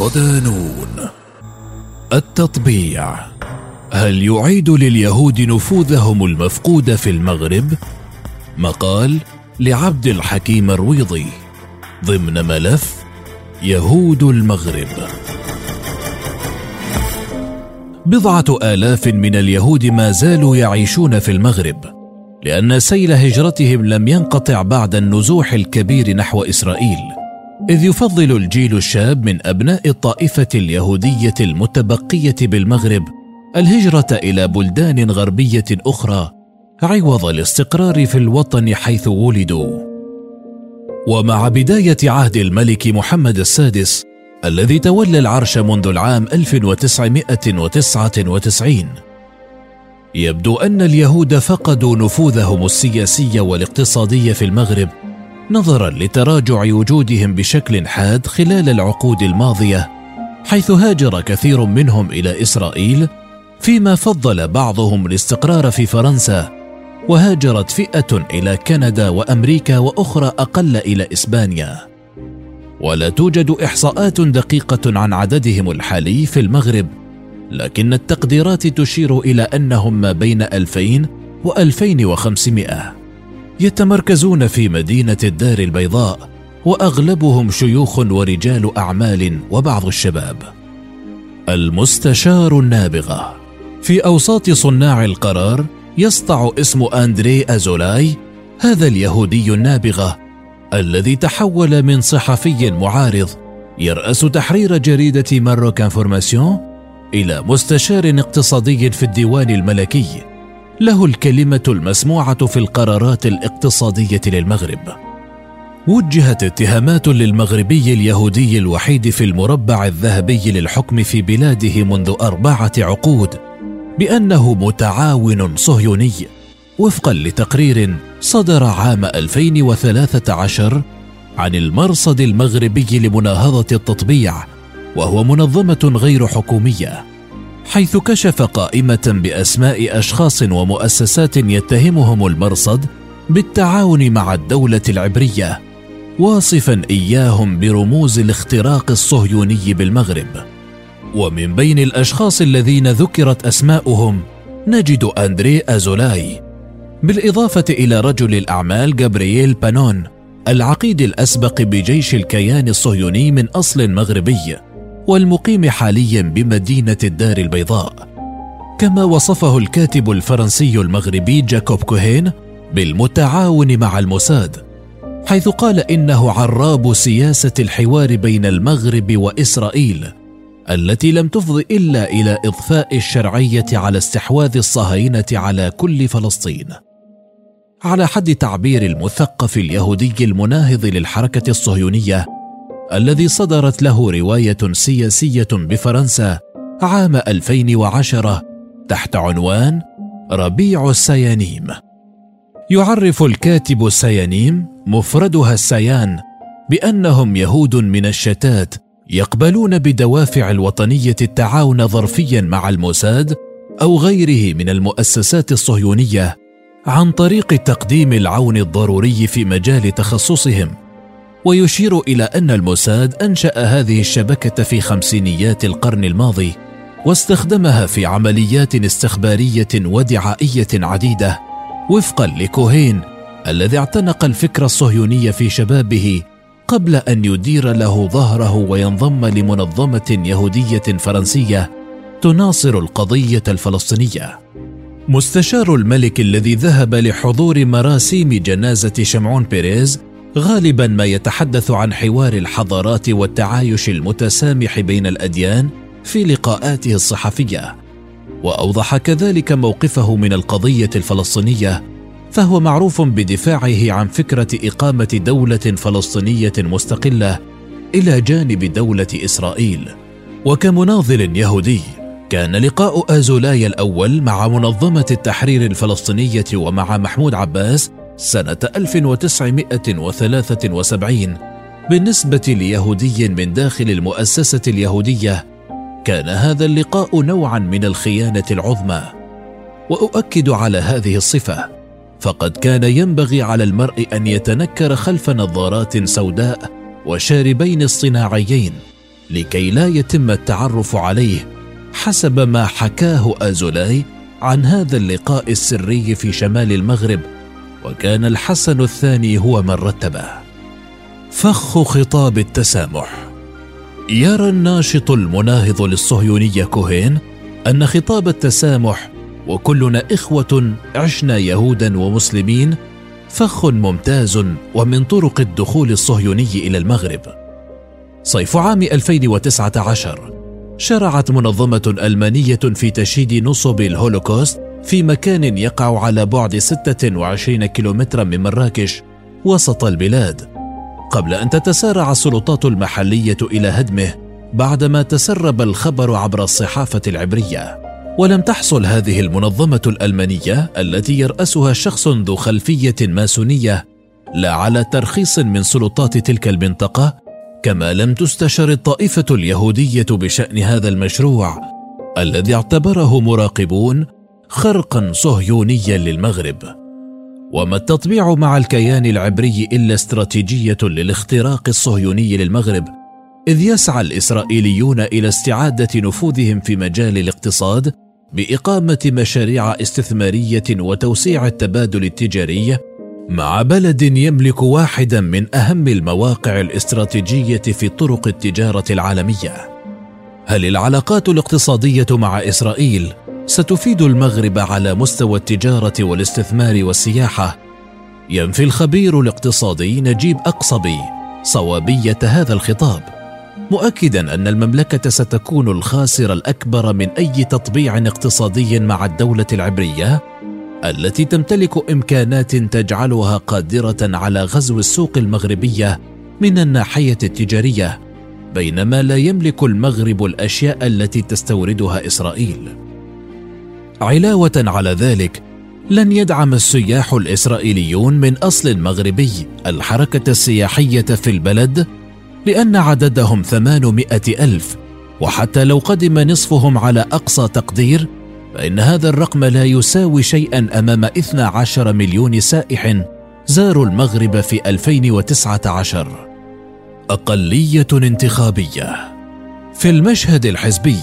ودانون التطبيع. هل يعيد لليهود نفوذهم المفقود في المغرب؟ مقال لعبد الحكيم الرويضي. ضمن ملف يهود المغرب. بضعة آلاف من اليهود ما زالوا يعيشون في المغرب لأن سيل هجرتهم لم ينقطع بعد النزوح الكبير نحو إسرائيل. إذ يفضل الجيل الشاب من أبناء الطائفة اليهودية المتبقية بالمغرب الهجرة إلى بلدان غربية أخرى عوض الاستقرار في الوطن حيث ولدوا. ومع بداية عهد الملك محمد السادس الذي تولى العرش منذ العام 1999 يبدو أن اليهود فقدوا نفوذهم السياسي والاقتصادي في المغرب نظرا لتراجع وجودهم بشكل حاد خلال العقود الماضية حيث هاجر كثير منهم إلى إسرائيل فيما فضل بعضهم الاستقرار في فرنسا وهاجرت فئة إلى كندا وأمريكا وأخرى أقل إلى إسبانيا. ولا توجد إحصاءات دقيقة عن عددهم الحالي في المغرب لكن التقديرات تشير إلى أنهم ما بين 2000 و 2500 يتمركزون في مدينة الدار البيضاء وأغلبهم شيوخ ورجال أعمال وبعض الشباب. المستشار النابغة. في أوساط صناع القرار يسطع اسم أندري أزولاي هذا اليهودي النابغة الذي تحول من صحفي معارض يرأس تحرير جريدة ماروك إنفورماسيون إلى مستشار اقتصادي في الديوان الملكي. له الكلمة المسموعة في القرارات الاقتصادية للمغرب. وجهت اتهامات للمغربي اليهودي الوحيد في المربع الذهبي للحكم في بلاده منذ أربعة عقود بأنه متعاون صهيوني وفقا لتقرير صدر عام 2013 عن المرصد المغربي لمناهضة التطبيع وهو منظمة غير حكومية. حيث كشف قائمة بأسماء أشخاص ومؤسسات يتهمهم المرصد بالتعاون مع الدولة العبرية واصفا إياهم برموز الاختراق الصهيوني بالمغرب. ومن بين الأشخاص الذين ذكرت أسماؤهم نجد أندري أزولاي بالإضافة إلى رجل الأعمال جابرييل بانون العقيد الأسبق بجيش الكيان الصهيوني من أصل مغربي. والمقيم حاليا بمدينة الدار البيضاء كما وصفه الكاتب الفرنسي المغربي جاكوب كوهين بالمتعاون مع الموساد حيث قال إنه عراب سياسة الحوار بين المغرب وإسرائيل التي لم تفض إلا إلى إضفاء الشرعية على استحواذ الصهاينة على كل فلسطين. على حد تعبير المثقف اليهودي المناهض للحركة الصهيونية الذي صدرت له رواية سياسية بفرنسا عام 2010 تحت عنوان ربيع السيانيم. يعرف الكاتب السيانيم مفردها السيان بأنهم يهود من الشتات يقبلون بدوافع الوطنية التعاون ظرفيا مع الموساد أو غيره من المؤسسات الصهيونية عن طريق تقديم العون الضروري في مجال تخصصهم. ويشير إلى أن الموساد أنشأ هذه الشبكة في خمسينيات القرن الماضي واستخدمها في عمليات استخبارية ودعائية عديدة وفقا لكوهين الذي اعتنق الفكر الصهيوني في شبابه قبل أن يدير له ظهره وينضم لمنظمة يهودية فرنسية تناصر القضية الفلسطينية. مستشار الملك الذي ذهب لحضور مراسيم جنازة شمعون بيريز غالبا ما يتحدث عن حوار الحضارات والتعايش المتسامح بين الأديان في لقاءاته الصحفية. وأوضح كذلك موقفه من القضية الفلسطينية فهو معروف بدفاعه عن فكرة إقامة دولة فلسطينية مستقلة إلى جانب دولة إسرائيل. وكمناضل يهودي كان لقاء آزولاي الأول مع منظمة التحرير الفلسطينية ومع محمود عباس سنة 1973 بالنسبة ليهودي من داخل المؤسسة اليهودية كان هذا اللقاء نوعا من الخيانة العظمى. وأؤكد على هذه الصفة فقد كان ينبغي على المرء أن يتنكر خلف نظارات سوداء وشاربين اصطناعيين لكي لا يتم التعرف عليه حسب ما حكاه آزولاي عن هذا اللقاء السري في شمال المغرب وكان الحسن الثاني هو من رتبه. فخ خطاب التسامح. يرى الناشط المناهض للصهيونيه كوهين أن خطاب التسامح وكلنا إخوة عشنا يهودا ومسلمين فخ ممتاز ومن طرق الدخول الصهيوني إلى المغرب. صيف عام 2019 شرعت منظمة ألمانية في تشييد نصب الهولوكوست في مكان يقع على بعد 26 كيلومترا من مراكش وسط البلاد. قبل أن تتسارع السلطات المحلية إلى هدمه بعدما تسرب الخبر عبر الصحافة العبرية. ولم تحصل هذه المنظمة الألمانية التي يرأسها شخص ذو خلفية ماسونية لا على ترخيص من سلطات تلك المنطقة كما لم تستشر الطائفة اليهودية بشأن هذا المشروع الذي اعتبره مراقبون خرقا صهيونيا للمغرب. وما التطبيع مع الكيان العبري إلا استراتيجية للاختراق الصهيوني للمغرب إذ يسعى الإسرائيليون إلى استعادة نفوذهم في مجال الاقتصاد بإقامة مشاريع استثمارية وتوسيع التبادل التجاري مع بلد يملك واحدا من أهم المواقع الاستراتيجية في طرق التجارة العالمية. هل العلاقات الاقتصادية مع إسرائيل ستفيد المغرب على مستوى التجارة والاستثمار والسياحة. ينفي الخبير الاقتصادي نجيب اقصبي صوابية هذا الخطاب مؤكدا أن المملكة ستكون الخاسر الأكبر من أي تطبيع اقتصادي مع الدولة العبرية التي تمتلك إمكانات تجعلها قادرة على غزو السوق المغربية من الناحية التجارية بينما لا يملك المغرب الأشياء التي تستوردها إسرائيل. علاوة على ذلك لن يدعم السياح الإسرائيليون من أصل مغربي الحركة السياحية في البلد لأن عددهم ثمانمائة ألف وحتى لو قدم نصفهم على أقصى تقدير فإن هذا الرقم لا يساوي شيئا أمام 12 مليون سائح زاروا المغرب في 2019 أقلية انتخابية. في المشهد الحزبي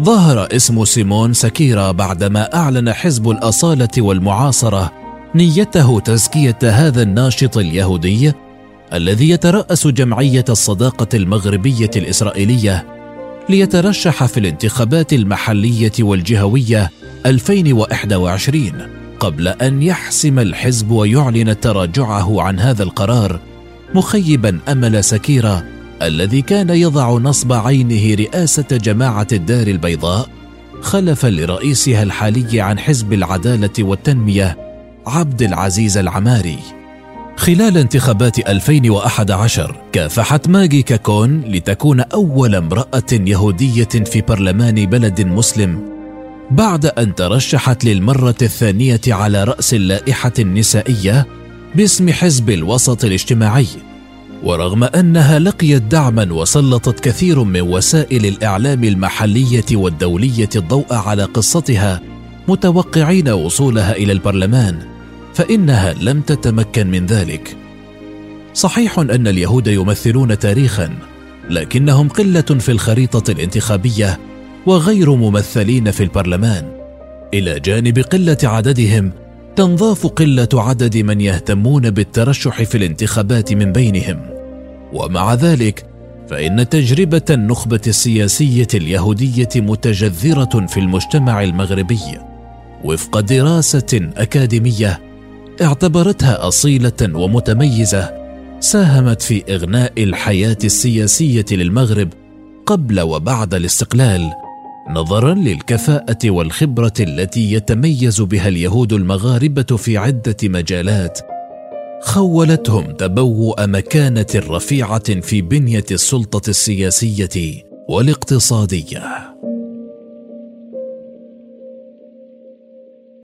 ظهر اسم سيمون سكيرا بعدما أعلن حزب الأصالة والمعاصرة نيته تزكية هذا الناشط اليهودي الذي يترأس جمعية الصداقة المغربية الإسرائيلية ليترشح في الانتخابات المحلية والجهوية 2021 قبل أن يحسم الحزب ويعلن تراجعه عن هذا القرار مخيبا أمل سكيرة الذي كان يضع نصب عينه رئاسة جماعة الدار البيضاء خلفا لرئيسها الحالي عن حزب العدالة والتنمية عبد العزيز العماري. خلال انتخابات 2011 كافحت ماجي كاكون لتكون أول امرأة يهودية في برلمان بلد مسلم بعد أن ترشحت للمرة الثانية على رأس اللائحة النسائية باسم حزب الوسط الاجتماعي. ورغم أنها لقيت دعما وسلطت كثير من وسائل الإعلام المحلية والدولية الضوء على قصتها متوقعين وصولها إلى البرلمان فإنها لم تتمكن من ذلك. صحيح أن اليهود يمثلون تاريخا لكنهم قلة في الخريطة الانتخابية وغير ممثلين في البرلمان. إلى جانب قلة عددهم تنضاف قلة عدد من يهتمون بالترشح في الانتخابات من بينهم. ومع ذلك فإن تجربة النخبة السياسية اليهودية متجذرة في المجتمع المغربي وفق دراسة أكاديمية اعتبرتها أصيلة ومتميزة ساهمت في إغناء الحياة السياسية للمغرب قبل وبعد الاستقلال نظرا للكفاءة والخبرة التي يتميز بها اليهود المغاربة في عدة مجالات خولتهم تبوء مكانة رفيعة في بنية السلطة السياسية والاقتصادية.